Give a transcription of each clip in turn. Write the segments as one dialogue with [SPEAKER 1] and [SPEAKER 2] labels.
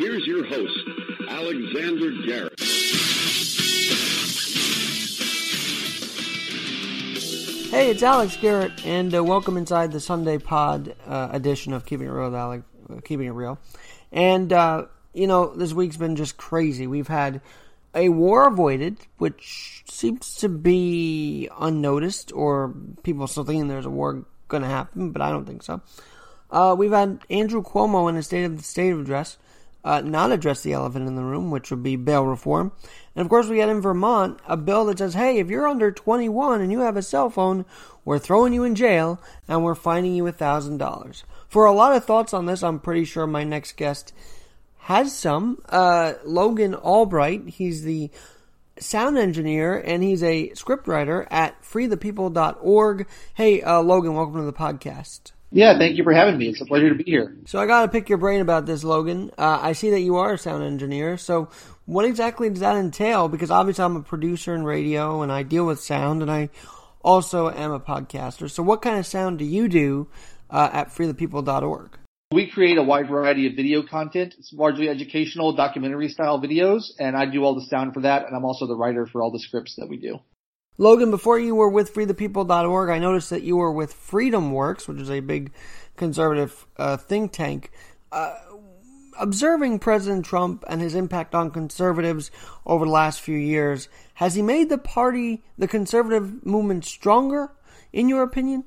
[SPEAKER 1] here's your host, Alexander Garrett.
[SPEAKER 2] Hey, it's Alex Garrett, and uh, welcome inside the Sunday Pod uh, edition of Keeping It Real with Alex, uh, Keeping It Real. And, uh, you know, this week's been just crazy. We've had a war avoided, which seems to be unnoticed, or people still thinking there's a war going to happen, but I don't think so. Uh, we've had Andrew Cuomo in a State of the State address uh, not address the elephant in the room, which would be bail reform. And of course, we had in Vermont a bill that says, hey, if you're under 21 and you have a cell phone, we're throwing you in jail and we're fining you $1,000. For a lot of thoughts on this, I'm pretty sure my next guest has some. Uh, Logan Albright, he's the sound engineer and he's a scriptwriter at freethepeople.org. Hey, uh, Logan, welcome to the podcast.
[SPEAKER 3] Yeah, thank you for having me. It's a pleasure to be here.
[SPEAKER 2] So I got to pick your brain about this, Logan. Uh, I see that you are a sound engineer. So what exactly does that entail? Because obviously I'm a producer in radio and I deal with sound and I also am a podcaster. So what kind of sound do you do uh, at freethepeople.org?
[SPEAKER 3] We create a wide variety of video content. It's largely educational, documentary style videos, and I do all the sound for that, and I'm also the writer for all the scripts that we do.
[SPEAKER 2] Logan, before you were with freethepeople.org, I noticed that you were with FreedomWorks, which is a big conservative uh, think tank. Uh, observing President Trump and his impact on conservatives over the last few years, has he made the party, the conservative movement, stronger, in your opinion?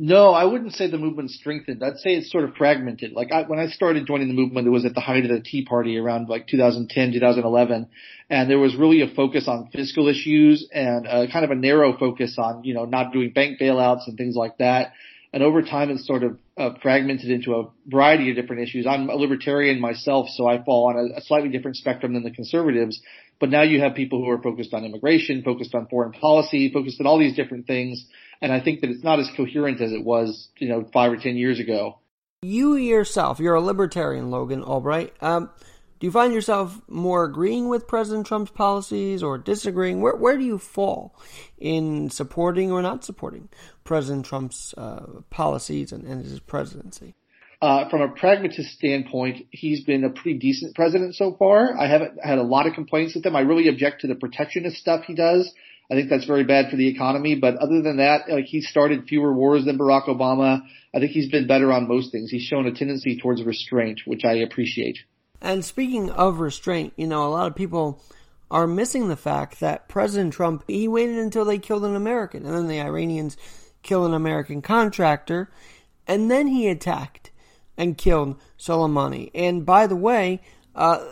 [SPEAKER 3] No, I wouldn't say the movement strengthened. I'd say it's sort of fragmented. Like I, when I started joining the movement, it was at the height of the Tea Party around like 2010, 2011, and there was really a focus on fiscal issues and a, kind of a narrow focus on you know not doing bank bailouts and things like that. And over time, it's sort of uh, fragmented into a variety of different issues. I'm a libertarian myself, so I fall on a, a slightly different spectrum than the conservatives. But now you have people who are focused on immigration, focused on foreign policy, focused on all these different things and I think that it's not as coherent as it was, you know, five or ten years ago.
[SPEAKER 2] You yourself, you're a libertarian, Logan Albright. Um, do you find yourself more agreeing with President Trump's policies or disagreeing? Where where do you fall in supporting or not supporting President Trump's uh, policies and, and, his presidency?
[SPEAKER 3] Uh, from a pragmatist standpoint, he's been a pretty decent president so far. I haven't had a lot of complaints with him. I really object to the protectionist stuff he does. I think that's very bad for the economy. But other than that, like he started fewer wars than Barack Obama. I think he's been better on most things. He's shown a tendency towards restraint, which I appreciate.
[SPEAKER 2] And speaking of restraint, you know, a lot of people are missing the fact that President Trump, he waited until they killed an American and then the Iranians kill an American contractor and then he attacked and killed Soleimani. And by the way, uh,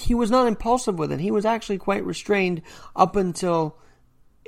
[SPEAKER 2] he was not impulsive with it. He was actually quite restrained up until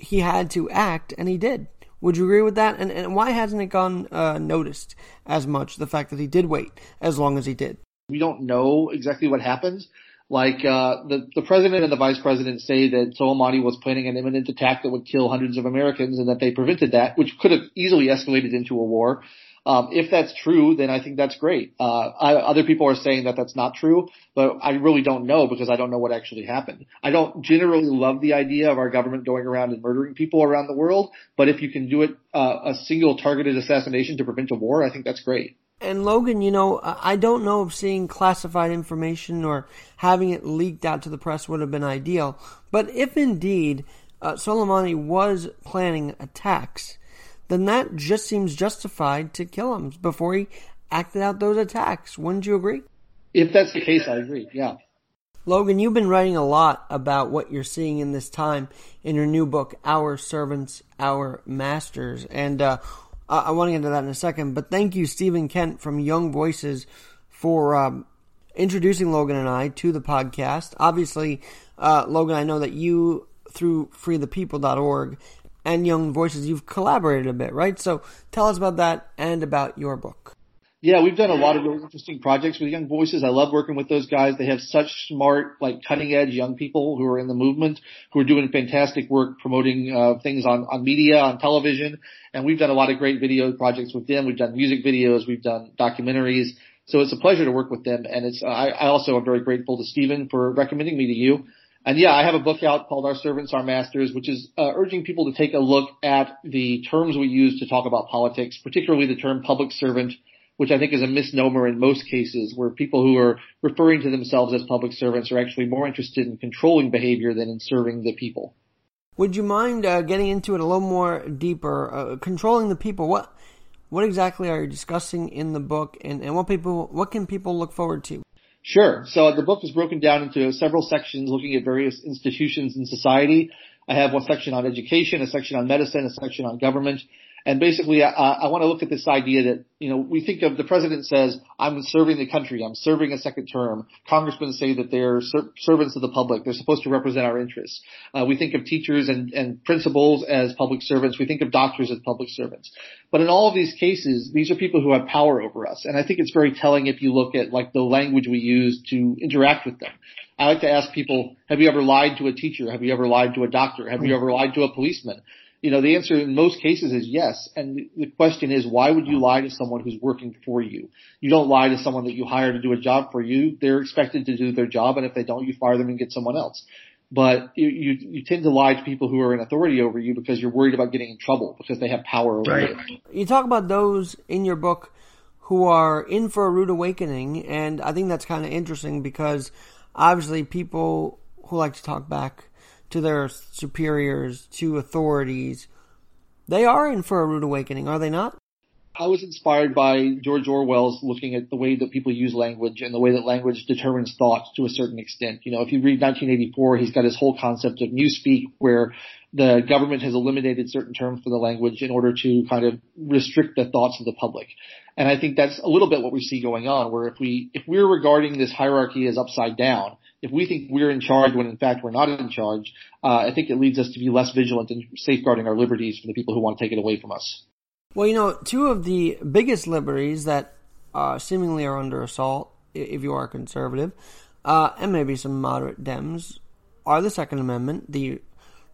[SPEAKER 2] he had to act, and he did. Would you agree with that? And, and why hasn't it gone uh, noticed as much, the fact that he did wait as long as he did?
[SPEAKER 3] We don't know exactly what happened. Like, uh, the, the president and the vice president say that Soleimani was planning an imminent attack that would kill hundreds of Americans and that they prevented that, which could have easily escalated into a war. Um, if that's true, then I think that's great. Uh, I, other people are saying that that's not true, but I really don't know because I don't know what actually happened. I don't generally love the idea of our government going around and murdering people around the world, but if you can do it uh, a single targeted assassination to prevent a war, I think that's great.
[SPEAKER 2] And Logan, you know, I don't know if seeing classified information or having it leaked out to the press would have been ideal, but if indeed uh, Soleimani was planning attacks, then that just seems justified to kill him before he acted out those attacks. Wouldn't you agree?
[SPEAKER 3] If that's the case, I agree. Yeah.
[SPEAKER 2] Logan, you've been writing a lot about what you're seeing in this time in your new book, Our Servants, Our Masters. And uh, I, want to get into that in a second. But thank you, Stephen Kent from Young Voices, for um, introducing Logan and I to the podcast. Obviously, uh, Logan, I know that you, through freethepeople.org, and Young Voices, you've collaborated a bit, right? So tell us about that and about your book.
[SPEAKER 3] Yeah, we've done a lot of really interesting projects with Young Voices. I love working with those guys. They have such smart, like cutting edge young people who are in the movement, who are doing fantastic work promoting uh, things on, on media, on television. And we've done a lot of great video projects with them. We've done music videos. We've done documentaries. So it's a pleasure to work with them. And it's, I, I also am very grateful to Stephen for recommending me to you. And yeah, I have a book out called Our Servants, Our Masters, which is uh, urging people to take a look at the terms we use to talk about politics, particularly the term public servant, which I think is a misnomer in most cases where people who are referring to themselves as public servants are actually more interested in controlling behavior than in serving the people.
[SPEAKER 2] Would you mind uh, getting into it a little more deeper? Uh, controlling the people. What what exactly are you discussing in the book, and, and what people what can people look forward to?
[SPEAKER 3] Sure. So the book is broken down into several sections, looking at various institutions in society. I have one section on education, a section on medicine, a section on government, and basically, I, I want to look at this idea that, you know, we think of the president says, I'm serving the country. I'm serving a second term. Congressmen say that they're ser- servants of the public. They're supposed to represent our interests. Uh, we think of teachers and, and principals as public servants. We think of doctors as public servants. But in all of these cases, these are people who have power over us. And I think it's very telling if you look at like the language we use to interact with them. I like to ask people, have you ever lied to a teacher? Have you ever lied to a doctor? Have you ever lied to a policeman? You know, the answer in most cases is yes. And the question is, why would you lie to someone who's working for you? You don't lie to someone that you hire to do a job for you. They're expected to do their job, and if they don't, you fire them and get someone else. But you, you, you tend to lie to people who are in authority over you because you're worried about getting in trouble because they have power over right. you.
[SPEAKER 2] You talk about those in your book who are in for a rude awakening, and I think that's kind of interesting because obviously people who like to talk back to their superiors, to authorities, they are in for a rude awakening, are they not?
[SPEAKER 3] I was inspired by George Orwell's looking at the way that people use language and the way that language determines thought to a certain extent. You know, if you read 1984, he's got his whole concept of newspeak where the government has eliminated certain terms for the language in order to kind of restrict the thoughts of the public. And I think that's a little bit what we see going on where if we, if we're regarding this hierarchy as upside down, if we think we're in charge when in fact we're not in charge, uh, I think it leads us to be less vigilant in safeguarding our liberties from the people who want to take it away from us.
[SPEAKER 2] Well, you know, two of the biggest liberties that uh, seemingly are under assault, if you are a conservative, uh, and maybe some moderate Dems, are the Second Amendment, the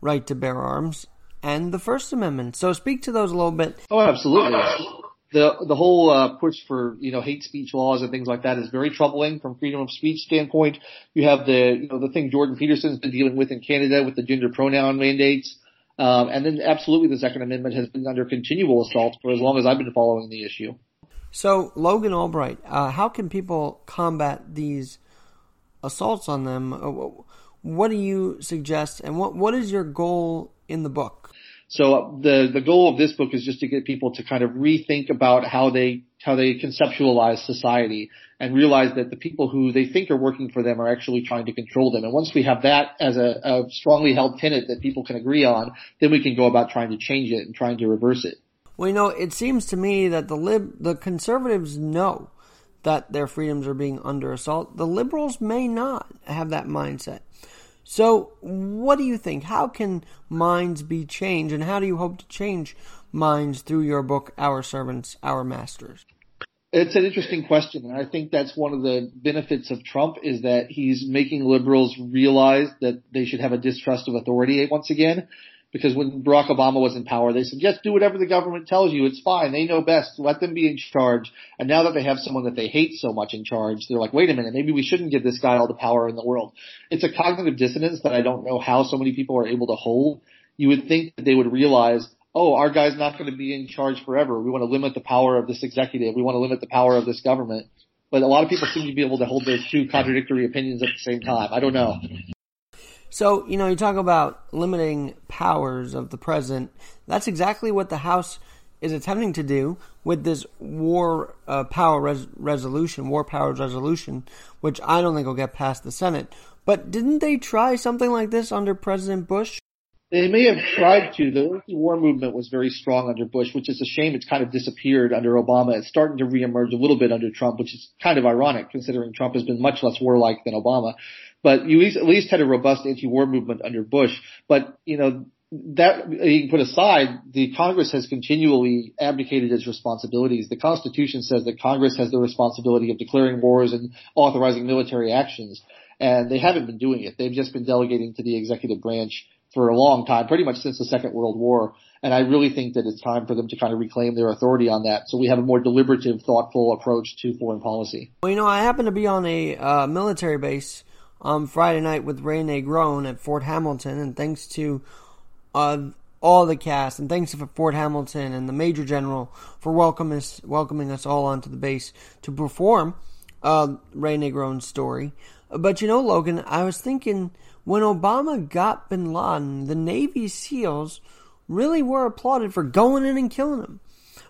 [SPEAKER 2] right to bear arms, and the First Amendment. So speak to those a little bit.
[SPEAKER 3] Oh, absolutely the the whole uh, push for you know hate speech laws and things like that is very troubling from freedom of speech standpoint. You have the you know the thing Jordan Peterson's been dealing with in Canada with the gender pronoun mandates, um, and then absolutely the Second Amendment has been under continual assault for as long as I've been following the issue.
[SPEAKER 2] So Logan Albright, uh, how can people combat these assaults on them? Uh, what do you suggest, and what what is your goal in the book?
[SPEAKER 3] So the the goal of this book is just to get people to kind of rethink about how they how they conceptualize society and realize that the people who they think are working for them are actually trying to control them. And once we have that as a, a strongly held tenet that people can agree on, then we can go about trying to change it and trying to reverse it.
[SPEAKER 2] Well, you know, it seems to me that the lib the conservatives know that their freedoms are being under assault. The liberals may not have that mindset. So, what do you think? How can minds be changed, and how do you hope to change minds through your book, Our Servants, Our Masters?
[SPEAKER 3] It's an interesting question, and I think that's one of the benefits of Trump is that he's making liberals realize that they should have a distrust of authority once again because when Barack Obama was in power, they said, just do whatever the government tells you. It's fine. They know best. Let them be in charge. And now that they have someone that they hate so much in charge, they're like, wait a minute, maybe we shouldn't give this guy all the power in the world. It's a cognitive dissonance that I don't know how so many people are able to hold. You would think that they would realize, oh, our guy's not going to be in charge forever. We want to limit the power of this executive. We want to limit the power of this government. But a lot of people seem to be able to hold those two contradictory opinions at the same time. I don't know.
[SPEAKER 2] So, you know, you talk about limiting powers of the president. That's exactly what the House is attempting to do with this war uh, power res- resolution, war powers resolution, which I don't think will get past the Senate. But didn't they try something like this under President Bush?
[SPEAKER 3] They may have tried to. The war movement was very strong under Bush, which is a shame. It's kind of disappeared under Obama. It's starting to reemerge a little bit under Trump, which is kind of ironic considering Trump has been much less warlike than Obama. But you at least had a robust anti-war movement under Bush. But, you know, that you can put aside, the Congress has continually abdicated its responsibilities. The Constitution says that Congress has the responsibility of declaring wars and authorizing military actions, and they haven't been doing it. They've just been delegating to the executive branch for a long time, pretty much since the Second World War. And I really think that it's time for them to kind of reclaim their authority on that, so we have a more deliberative, thoughtful approach to foreign policy.
[SPEAKER 2] Well, you know, I happen to be on a uh, military base on Friday night with Ray Negron at Fort Hamilton, and thanks to uh, all the cast, and thanks to Fort Hamilton and the Major General for welcoming us, welcoming us all onto the base to perform uh, Ray Negron's story. But you know, Logan, I was thinking when Obama got Bin Laden, the Navy SEALs really were applauded for going in and killing him.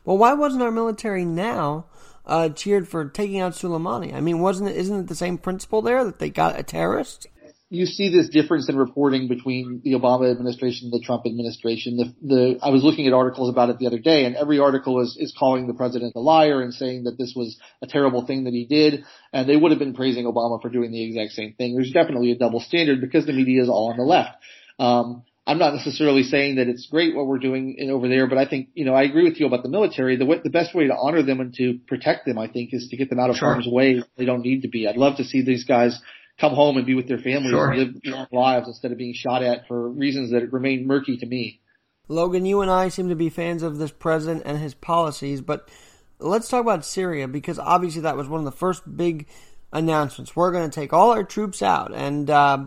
[SPEAKER 2] Well, why wasn't our military now uh, cheered for taking out Soleimani? I mean, wasn't it? Isn't it the same principle there that they got a terrorist?
[SPEAKER 3] You see this difference in reporting between the Obama administration and the Trump administration. The, the I was looking at articles about it the other day, and every article is is calling the president a liar and saying that this was a terrible thing that he did, and they would have been praising Obama for doing the exact same thing. There's definitely a double standard because the media is all on the left. Um, I'm not necessarily saying that it's great what we're doing in, over there, but I think, you know, I agree with you about the military. The way, the best way to honor them and to protect them, I think, is to get them out of sure. harm's way. They don't need to be. I'd love to see these guys come home and be with their families sure. and live long lives instead of being shot at for reasons that remain murky to me.
[SPEAKER 2] Logan, you and I seem to be fans of this president and his policies, but let's talk about Syria because obviously that was one of the first big announcements. We're going to take all our troops out, and uh,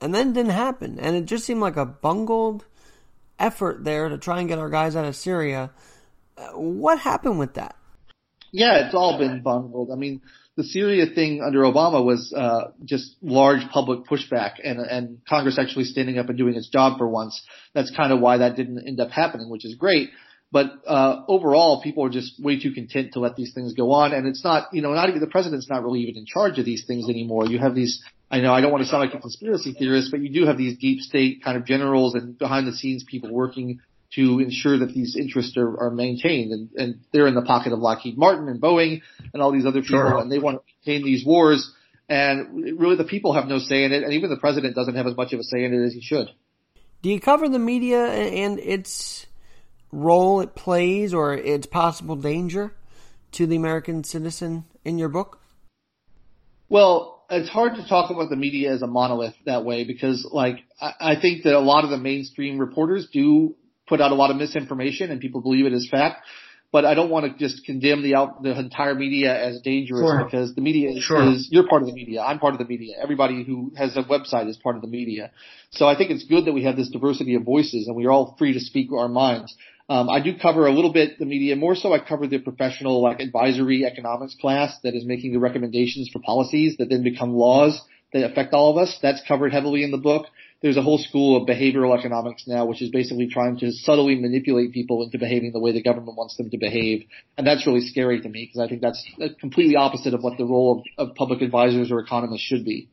[SPEAKER 2] and then didn't happen. And it just seemed like a bungled effort there to try and get our guys out of Syria. Uh, what happened with that?
[SPEAKER 3] Yeah, it's all been bungled. I mean, the Syria thing under Obama was uh, just large public pushback, and and Congress actually standing up and doing its job for once. That's kind of why that didn't end up happening, which is great. But uh, overall, people are just way too content to let these things go on, and it's not, you know, not even the president's not really even in charge of these things anymore. You have these I know I don't want to sound like a conspiracy theorist, but you do have these deep state kind of generals and behind the scenes people working to ensure that these interests are, are maintained. And, and they're in the pocket of Lockheed Martin and Boeing and all these other people, sure. and they want to maintain these wars. And really, the people have no say in it, and even the president doesn't have as much of a say in it as he should.
[SPEAKER 2] Do you cover the media and its role it plays or its possible danger to the American citizen in your book?
[SPEAKER 3] Well, it's hard to talk about the media as a monolith that way because like I, I think that a lot of the mainstream reporters do put out a lot of misinformation and people believe it as fact. But I don't want to just condemn the out, the entire media as dangerous sure. because the media is, sure. is, you're part of the media. I'm part of the media. Everybody who has a website is part of the media. So I think it's good that we have this diversity of voices and we are all free to speak our minds. Um, I do cover a little bit the media. More so, I cover the professional, like advisory economics class that is making the recommendations for policies that then become laws that affect all of us. That's covered heavily in the book. There's a whole school of behavioral economics now, which is basically trying to subtly manipulate people into behaving the way the government wants them to behave. And that's really scary to me because I think that's completely opposite of what the role of, of public advisors or economists should be.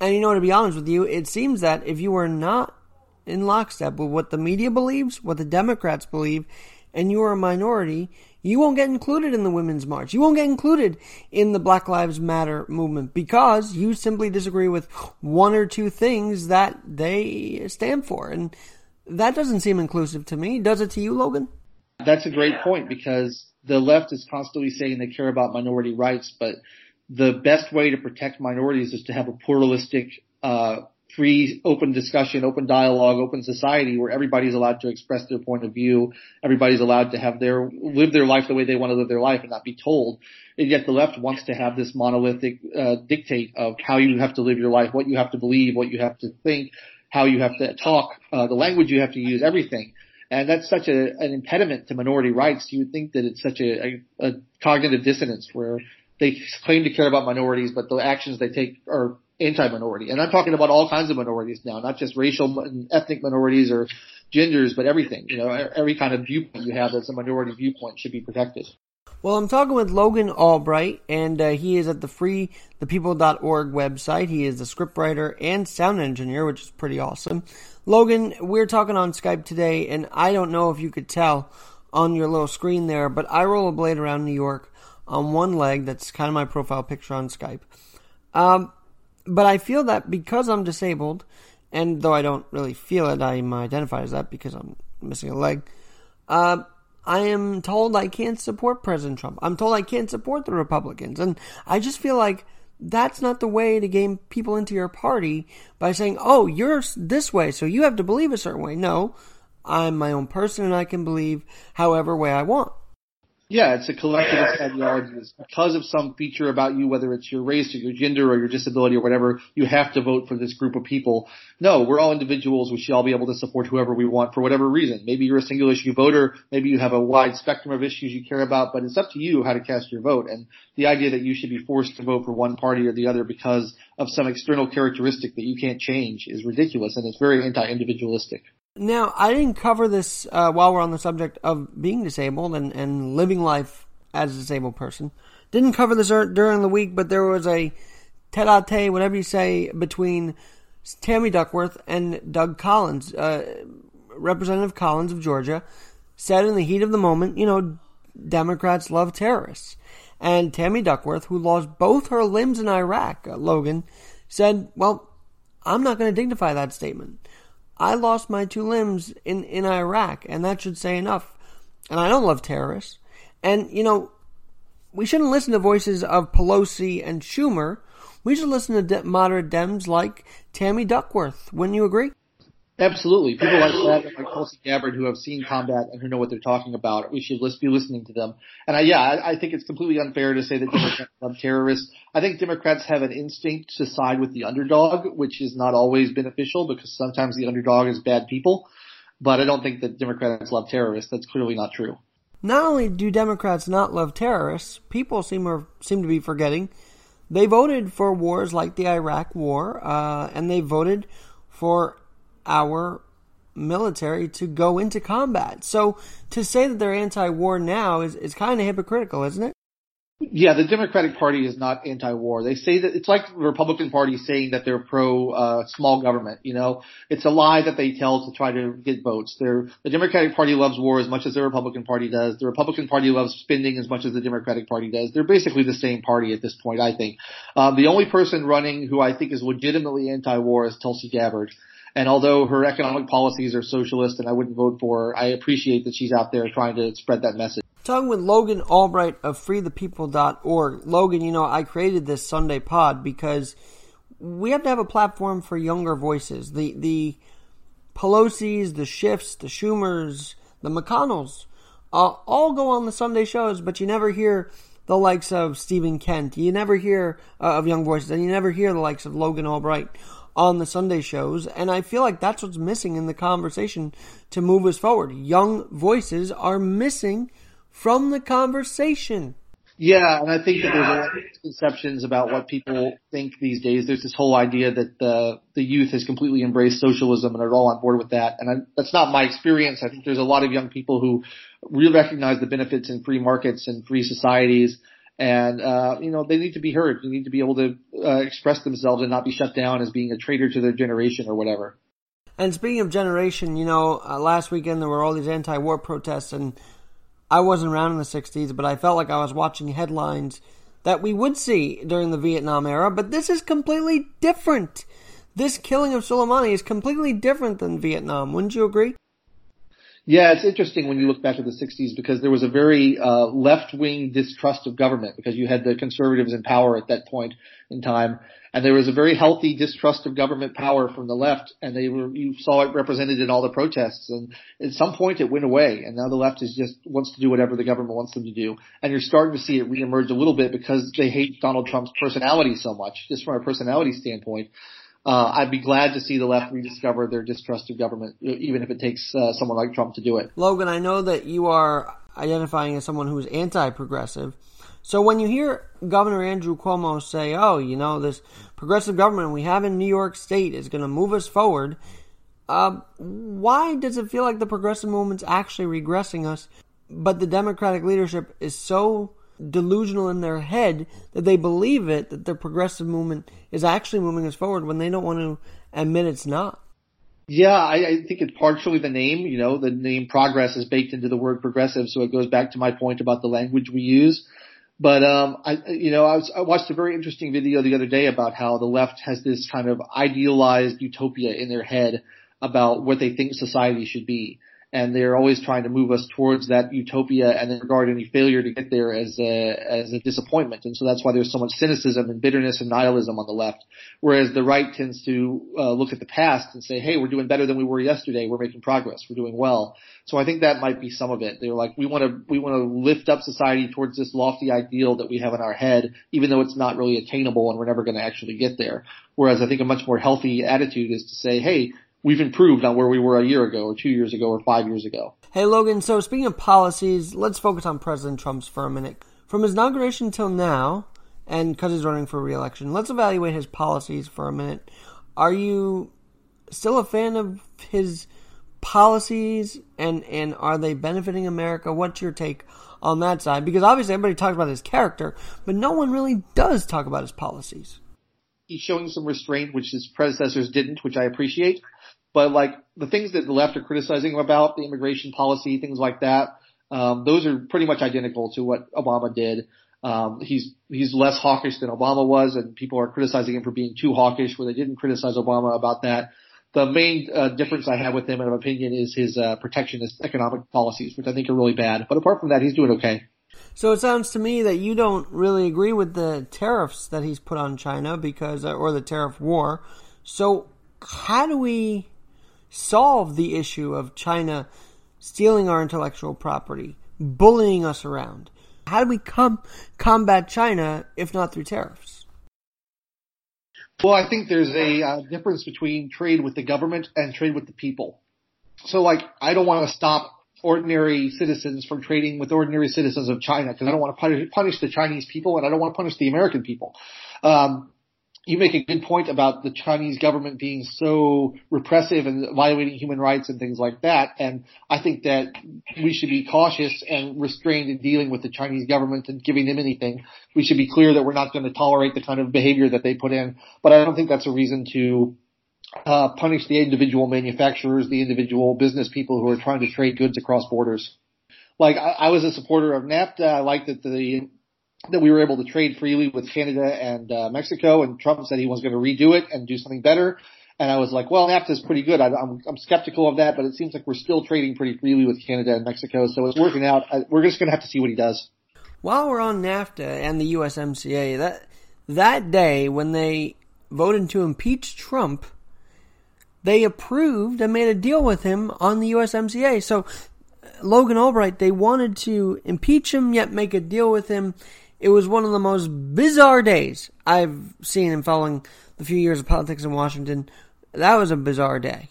[SPEAKER 2] And you know, to be honest with you, it seems that if you are not in lockstep with what the media believes, what the Democrats believe, and you are a minority, you won't get included in the Women's March. You won't get included in the Black Lives Matter movement because you simply disagree with one or two things that they stand for. And that doesn't seem inclusive to me. Does it to you, Logan?
[SPEAKER 3] That's a great point because the left is constantly saying they care about minority rights, but the best way to protect minorities is to have a pluralistic uh, free, open discussion, open dialogue, open society where everybody's allowed to express their point of view. Everybody's allowed to have their, live their life the way they want to live their life and not be told. And yet the left wants to have this monolithic, uh, dictate of how you have to live your life, what you have to believe, what you have to think, how you have to talk, uh, the language you have to use, everything. And that's such a, an impediment to minority rights. You would think that it's such a, a, a cognitive dissonance where they claim to care about minorities, but the actions they take are anti-minority. And I'm talking about all kinds of minorities now, not just racial and ethnic minorities or genders, but everything. You know, every kind of viewpoint you have that's a minority viewpoint should be protected.
[SPEAKER 2] Well, I'm talking with Logan Albright, and uh, he is at the freethepeople.org website. He is a scriptwriter and sound engineer, which is pretty awesome. Logan, we're talking on Skype today, and I don't know if you could tell on your little screen there, but I roll a blade around New York on one leg. That's kind of my profile picture on Skype. Um, but I feel that because I'm disabled, and though I don't really feel it, I'm identified as that because I'm missing a leg. Uh, I am told I can't support President Trump. I'm told I can't support the Republicans, and I just feel like that's not the way to gain people into your party by saying, "Oh, you're this way, so you have to believe a certain way." No, I'm my own person, and I can believe however way I want.
[SPEAKER 3] Yeah, it's a collectivist ideology. It's because of some feature about you, whether it's your race or your gender or your disability or whatever, you have to vote for this group of people. No, we're all individuals. We should all be able to support whoever we want for whatever reason. Maybe you're a single issue voter. Maybe you have a wide spectrum of issues you care about, but it's up to you how to cast your vote. And the idea that you should be forced to vote for one party or the other because of some external characteristic that you can't change is ridiculous and it's very anti-individualistic.
[SPEAKER 2] Now, I didn't cover this uh, while we're on the subject of being disabled and, and living life as a disabled person. Didn't cover this during the week, but there was a tete-a-tete, whatever you say, between Tammy Duckworth and Doug Collins. Uh, Representative Collins of Georgia said in the heat of the moment, you know, Democrats love terrorists. And Tammy Duckworth, who lost both her limbs in Iraq, uh, Logan, said, well, I'm not going to dignify that statement. I lost my two limbs in, in Iraq, and that should say enough. And I don't love terrorists. And, you know, we shouldn't listen to voices of Pelosi and Schumer. We should listen to de- moderate Dems like Tammy Duckworth. Wouldn't you agree?
[SPEAKER 3] Absolutely. People like that, like Tulsi Gabbard, who have seen combat and who know what they're talking about. We should be listening to them. And I, yeah, I, I think it's completely unfair to say that Democrats love terrorists. I think Democrats have an instinct to side with the underdog, which is not always beneficial because sometimes the underdog is bad people. But I don't think that Democrats love terrorists. That's clearly not true.
[SPEAKER 2] Not only do Democrats not love terrorists, people seem or, seem to be forgetting they voted for wars like the Iraq War, uh, and they voted for our military to go into combat. So to say that they're anti-war now is, is kind of hypocritical, isn't it?
[SPEAKER 3] Yeah, the Democratic Party is not anti-war. They say that it's like the Republican Party saying that they're pro uh, small government. You know, it's a lie that they tell to try to get votes. They're, the Democratic Party loves war as much as the Republican Party does. The Republican Party loves spending as much as the Democratic Party does. They're basically the same party at this point, I think. Um, the only person running who I think is legitimately anti-war is Tulsi Gabbard. And although her economic policies are socialist and I wouldn't vote for her, I appreciate that she's out there trying to spread that message.
[SPEAKER 2] Talking with Logan Albright of freethepeople.org. Logan, you know, I created this Sunday pod because we have to have a platform for younger voices. The, the Pelosi's, the Schiffs, the Schumers, the McConnells, uh, all go on the Sunday shows, but you never hear the likes of Stephen Kent. You never hear uh, of young voices, and you never hear the likes of Logan Albright on the Sunday shows, and I feel like that's what's missing in the conversation to move us forward. Young voices are missing from the conversation.
[SPEAKER 3] Yeah, and I think that there's a lot of misconceptions about what people think these days. There's this whole idea that the the youth has completely embraced socialism and are all on board with that, and I, that's not my experience. I think there's a lot of young people who really recognize the benefits in free markets and free societies and uh, you know they need to be heard. They need to be able to uh, express themselves and not be shut down as being a traitor to their generation or whatever.
[SPEAKER 2] And speaking of generation, you know, uh, last weekend there were all these anti-war protests, and I wasn't around in the '60s, but I felt like I was watching headlines that we would see during the Vietnam era. But this is completely different. This killing of Soleimani is completely different than Vietnam. Wouldn't you agree?
[SPEAKER 3] Yeah, it's interesting when you look back at the 60s because there was a very uh, left-wing distrust of government because you had the conservatives in power at that point in time, and there was a very healthy distrust of government power from the left, and they were you saw it represented in all the protests. And at some point, it went away, and now the left is just wants to do whatever the government wants them to do, and you're starting to see it reemerge a little bit because they hate Donald Trump's personality so much, just from a personality standpoint uh, I'd be glad to see the left rediscover their distrust of government, even if it takes uh, someone like Trump to do it.
[SPEAKER 2] Logan, I know that you are identifying as someone who's anti-progressive. So when you hear Governor Andrew Cuomo say, "Oh, you know, this progressive government we have in New York State is going to move us forward," uh, why does it feel like the progressive movement's actually regressing us, but the Democratic leadership is so delusional in their head that they believe it that the progressive movement is actually moving us forward when they don't want to admit it's not.
[SPEAKER 3] Yeah, I, I think it's partially the name. You know, the name progress is baked into the word progressive, so it goes back to my point about the language we use. But um, I, you know, I, was, I watched a very interesting video the other day about how the left has this kind of idealized utopia in their head about what they think society should be and they're always trying to move us towards that utopia and then regard any failure to get there as a as a disappointment. And so that's why there's so much cynicism and bitterness and nihilism on the left, whereas the right tends to uh, look at the past and say, "Hey, we're doing better than we were yesterday. We're making progress. We're doing well." So I think that might be some of it. They're like, we want to we want to lift up society towards this lofty ideal that we have in our head, even though it's not really attainable and we're never going to actually get there. Whereas I think a much more healthy attitude is to say, "Hey." We've improved on where we were a year ago or two years ago or five years ago.
[SPEAKER 2] Hey, Logan, so speaking of policies, let's focus on President Trump's for a minute. From his inauguration till now, and because he's running for re-election, let's evaluate his policies for a minute. Are you still a fan of his policies, and, and are they benefiting America? What's your take on that side? Because obviously everybody talks about his character, but no one really does talk about his policies.
[SPEAKER 3] He's showing some restraint, which his predecessors didn't, which I appreciate. But like the things that the left are criticizing about the immigration policy, things like that, um, those are pretty much identical to what Obama did. Um, he's he's less hawkish than Obama was, and people are criticizing him for being too hawkish, where they didn't criticize Obama about that. The main uh, difference I have with him, in my opinion, is his uh, protectionist economic policies, which I think are really bad. But apart from that, he's doing okay.
[SPEAKER 2] So it sounds to me that you don't really agree with the tariffs that he's put on China because, uh, or the tariff war. So how do we solve the issue of China stealing our intellectual property, bullying us around? How do we com- combat China if not through tariffs?
[SPEAKER 3] Well, I think there's a uh, difference between trade with the government and trade with the people. So, like, I don't want to stop ordinary citizens from trading with ordinary citizens of China because I don't want to punish, punish, the Chinese people and I don't want to punish the American people. Um, you make a good point about the Chinese government being so repressive and violating human rights and things like that. And I think that we should be cautious and restrained in dealing with the Chinese government and giving them anything. We should be clear that we're not going to tolerate the kind of behavior that they put in. But I don't think that's a reason to uh, punish the individual manufacturers, the individual business people who are trying to trade goods across borders. Like I, I was a supporter of NAFTA. I liked that the that we were able to trade freely with Canada and uh, Mexico, and Trump said he was going to redo it and do something better. And I was like, well, NAFTA is pretty good. I, I'm, I'm skeptical of that, but it seems like we're still trading pretty freely with Canada and Mexico, so it's working out. I, we're just going to have to see what he does.
[SPEAKER 2] While we're on NAFTA and the USMCA, that that day when they voted to impeach Trump, they approved and made a deal with him on the USMCA. So Logan Albright, they wanted to impeach him yet make a deal with him it was one of the most bizarre days I've seen in following the few years of politics in Washington. That was a bizarre day.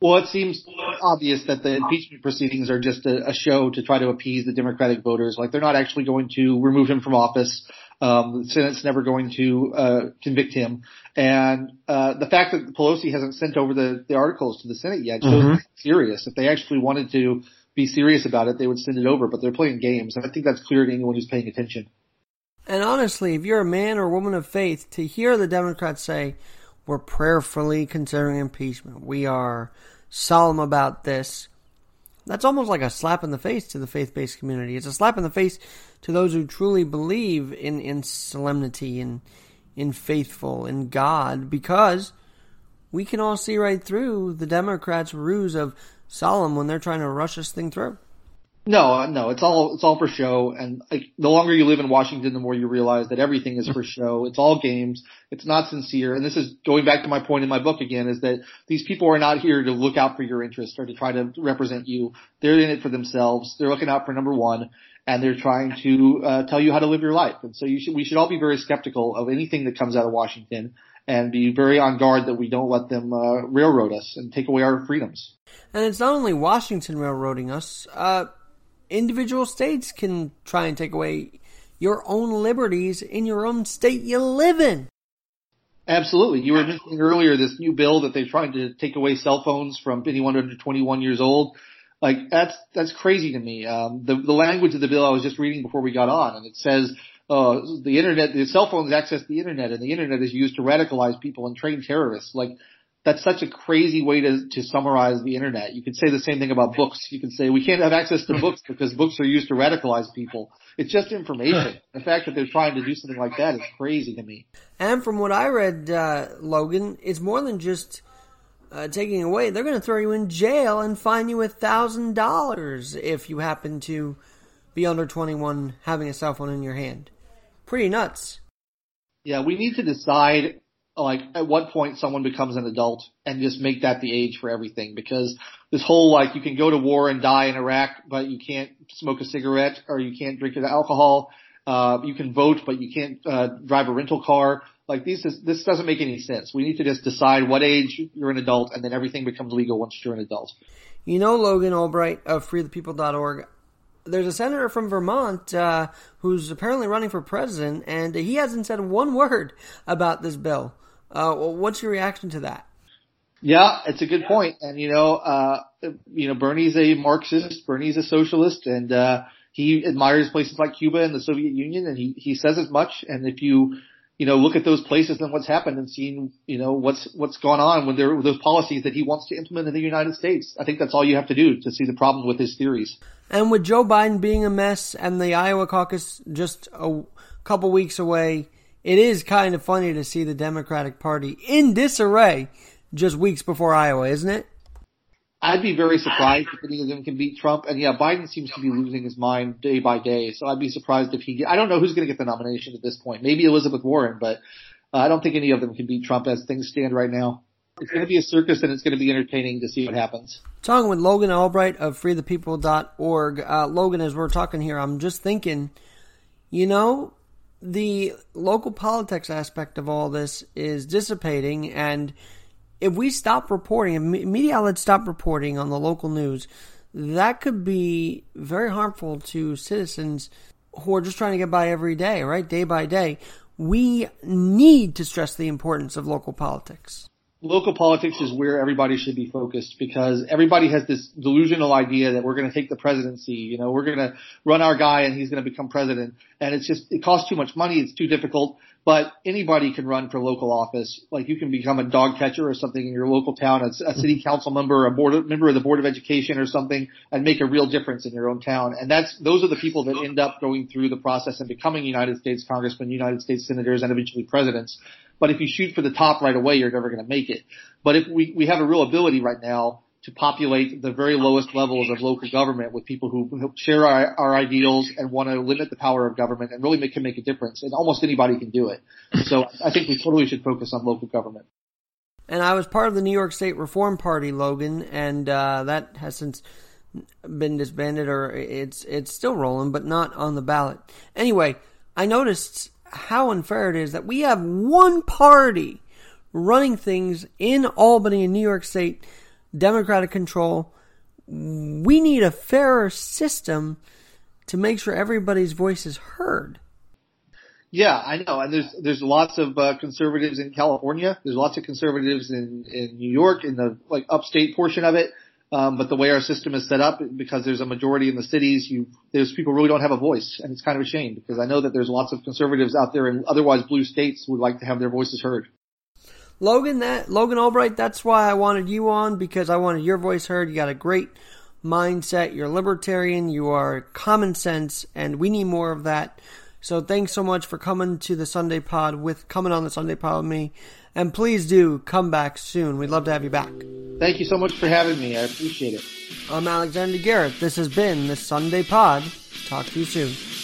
[SPEAKER 3] Well, it seems obvious that the impeachment proceedings are just a, a, show to try to appease the Democratic voters. Like they're not actually going to remove him from office. Um, the Senate's never going to uh, convict him, and uh, the fact that Pelosi hasn't sent over the, the articles to the Senate yet shows mm-hmm. serious. If they actually wanted to be serious about it, they would send it over, but they're playing games. And I think that's clear to anyone who's paying attention.
[SPEAKER 2] And honestly, if you're a man or woman of faith, to hear the Democrats say, we're prayerfully considering impeachment, we are solemn about this, that's almost like a slap in the face to the faith based community. It's a slap in the face to those who truly believe in, in solemnity and in faithful, in God, because we can all see right through the Democrats' ruse of solemn when they're trying to rush this thing through.
[SPEAKER 3] No, uh, no, it's all it's all for show. And like the longer you live in Washington, the more you realize that everything is for show. It's all games. It's not sincere. And this is going back to my point in my book again: is that these people are not here to look out for your interest or to try to represent you. They're in it for themselves. They're looking out for number one, and they're trying to uh, tell you how to live your life. And so you should we should all be very skeptical of anything that comes out of Washington and be very on guard that we don't let them uh, railroad us and take away our freedoms.
[SPEAKER 2] And it's not only Washington railroading us. Uh, individual states can try and take away your own liberties in your own state you live in.
[SPEAKER 3] Absolutely. You were mentioning earlier this new bill that they're trying to take away cell phones from anyone under 21 years old. Like that's that's crazy to me. Um, the the language of the bill I was just reading before we got on, and it says uh, the internet, the cell phones access the internet, and the internet is used to radicalize people and train terrorists. Like that's such a crazy way to, to summarize the internet. You could say the same thing about books. You can say we can't have access to books because books are used to radicalize people. It's just information. The fact that they're trying to do something like that is crazy to me.
[SPEAKER 2] And from what I read, uh, Logan, it's more than just uh, taking away, they're going to throw you in jail and fine you a thousand dollars if you happen to be under 21 having a cell phone in your hand. Pretty nuts.
[SPEAKER 3] Yeah, we need to decide like at what point someone becomes an adult and just make that the age for everything because this whole like you can go to war and die in Iraq but you can't smoke a cigarette or you can't drink alcohol. Uh you can vote but you can't uh drive a rental car. Like these is, this doesn't make any sense. We need to just decide what age you're an adult and then everything becomes legal once you're an adult.
[SPEAKER 2] You know Logan Albright of freethepeople.org there's a senator from Vermont uh, who's apparently running for president, and he hasn't said one word about this bill. Uh, what's your reaction to that?
[SPEAKER 3] Yeah, it's a good point. And you know, uh, you know, Bernie's a Marxist, Bernie's a socialist, and uh, he admires places like Cuba and the Soviet Union, and he he says as much. And if you you know look at those places and what's happened and seeing, you know what's what's gone on when there those policies that he wants to implement in the United States, I think that's all you have to do to see the problem with his theories.
[SPEAKER 2] And with Joe Biden being a mess and the Iowa caucus just a couple weeks away it is kind of funny to see the Democratic Party in disarray just weeks before Iowa, isn't it?
[SPEAKER 3] I'd be very surprised if any of them can beat Trump. And yeah, Biden seems to be losing his mind day by day. So I'd be surprised if he. I don't know who's going to get the nomination at this point. Maybe Elizabeth Warren, but uh, I don't think any of them can beat Trump as things stand right now. It's going to be a circus, and it's going to be entertaining to see what happens.
[SPEAKER 2] Talking with Logan Albright of FreeThePeople.org. Uh, Logan, as we're talking here, I'm just thinking, you know, the local politics aspect of all this is dissipating and if we stop reporting if media outlets stop reporting on the local news that could be very harmful to citizens who are just trying to get by every day right day by day we need to stress the importance of local politics
[SPEAKER 3] local politics is where everybody should be focused because everybody has this delusional idea that we're going to take the presidency. You know, we're going to run our guy and he's going to become president. And it's just, it costs too much money. It's too difficult. But anybody can run for local office. Like you can become a dog catcher or something in your local town, a, a city council member, a board of, member of the board of education or something, and make a real difference in your own town. And that's those are the people that end up going through the process and becoming United States congressmen, United States senators, and eventually presidents. But if you shoot for the top right away, you're never going to make it. But if we, we have a real ability right now to populate the very lowest levels of local government with people who share our, our ideals and want to limit the power of government and really make, can make a difference. And almost anybody can do it. So I think we totally should focus on local government.
[SPEAKER 2] And I was part of the New York State Reform Party, Logan, and uh, that has since been disbanded or it's it's still rolling, but not on the ballot. Anyway, I noticed how unfair it is that we have one party running things in Albany and New York State, Democratic control. We need a fairer system to make sure everybody's voice is heard.
[SPEAKER 3] Yeah, I know, and there's there's lots of uh, conservatives in California. There's lots of conservatives in in New York, in the like upstate portion of it. Um, but the way our system is set up, because there's a majority in the cities, you there's people really don't have a voice, and it's kind of a shame because I know that there's lots of conservatives out there in otherwise blue states who would like to have their voices heard.
[SPEAKER 2] Logan, that Logan Albright, that's why I wanted you on because I wanted your voice heard. You got a great mindset. You're libertarian. You are common sense, and we need more of that. So thanks so much for coming to the Sunday Pod with coming on the Sunday Pod with me. And please do come back soon. We'd love to have you back.
[SPEAKER 3] Thank you so much for having me. I appreciate it.
[SPEAKER 2] I'm Alexander Garrett. This has been the Sunday Pod. Talk to you soon.